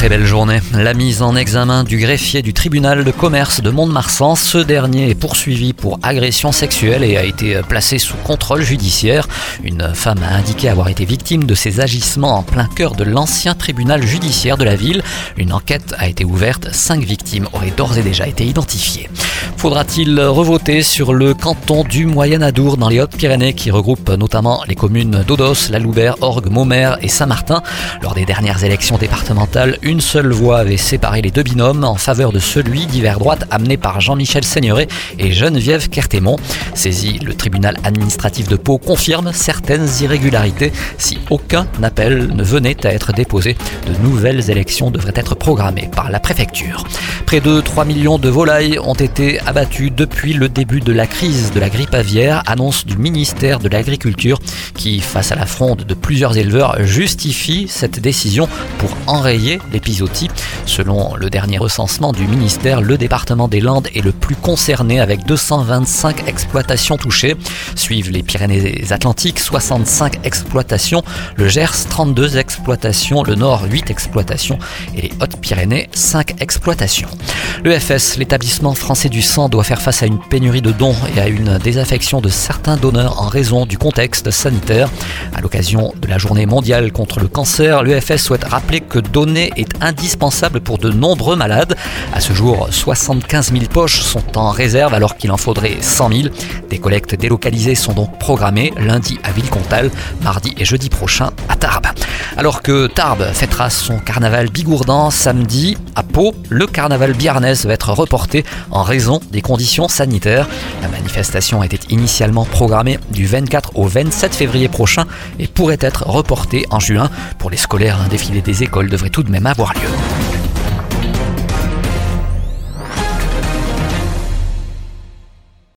Très belle journée. La mise en examen du greffier du tribunal de commerce de Mont-de-Marsan. Ce dernier est poursuivi pour agression sexuelle et a été placé sous contrôle judiciaire. Une femme a indiqué avoir été victime de ces agissements en plein cœur de l'ancien tribunal judiciaire de la ville. Une enquête a été ouverte. Cinq victimes auraient d'ores et déjà été identifiées. Faudra-t-il revoter sur le canton du Moyen-Adour dans les Hautes-Pyrénées qui regroupe notamment les communes d'Odos, La Loubert, Orgue, Maumère et Saint-Martin? Lors des dernières élections départementales, une seule voix avait séparé les deux binômes en faveur de celui d'hiver droite amené par Jean-Michel Seigneuret et Geneviève Kertémont. Saisi, le tribunal administratif de Pau confirme certaines irrégularités. Si aucun appel ne venait à être déposé, de nouvelles élections devraient être programmées par la préfecture. Près de 3 millions de volailles ont été abattues depuis le début de la crise de la grippe aviaire, annonce du ministère de l'Agriculture qui, face à la fronde de plusieurs éleveurs, justifie cette décision pour enrayer les Selon le dernier recensement du ministère, le département des Landes est le plus concerné avec 225 exploitations touchées. Suivent les Pyrénées-Atlantiques, 65 exploitations, le Gers, 32 exploitations, le Nord, 8 exploitations et les Hautes-Pyrénées, 5 exploitations. L'EFS, l'établissement français du sang, doit faire face à une pénurie de dons et à une désaffection de certains donneurs en raison du contexte sanitaire. À l'occasion de la journée mondiale contre le cancer, l'EFS souhaite rappeler que donner est indispensable pour de nombreux malades. À ce jour, 75 000 poches sont en réserve alors qu'il en faudrait 100 000. Des collectes délocalisées sont donc programmées lundi à Villecontal, mardi et jeudi prochain à Tarbes. Alors que Tarbes fêtera son carnaval bigourdan samedi, à Pau, le carnaval biarnais va être reporté en raison des conditions sanitaires. La manifestation était initialement programmée du 24 au 27 février prochain et pourrait être reportée en juin. Pour les scolaires, un défilé des écoles devrait tout de même avoir lieu.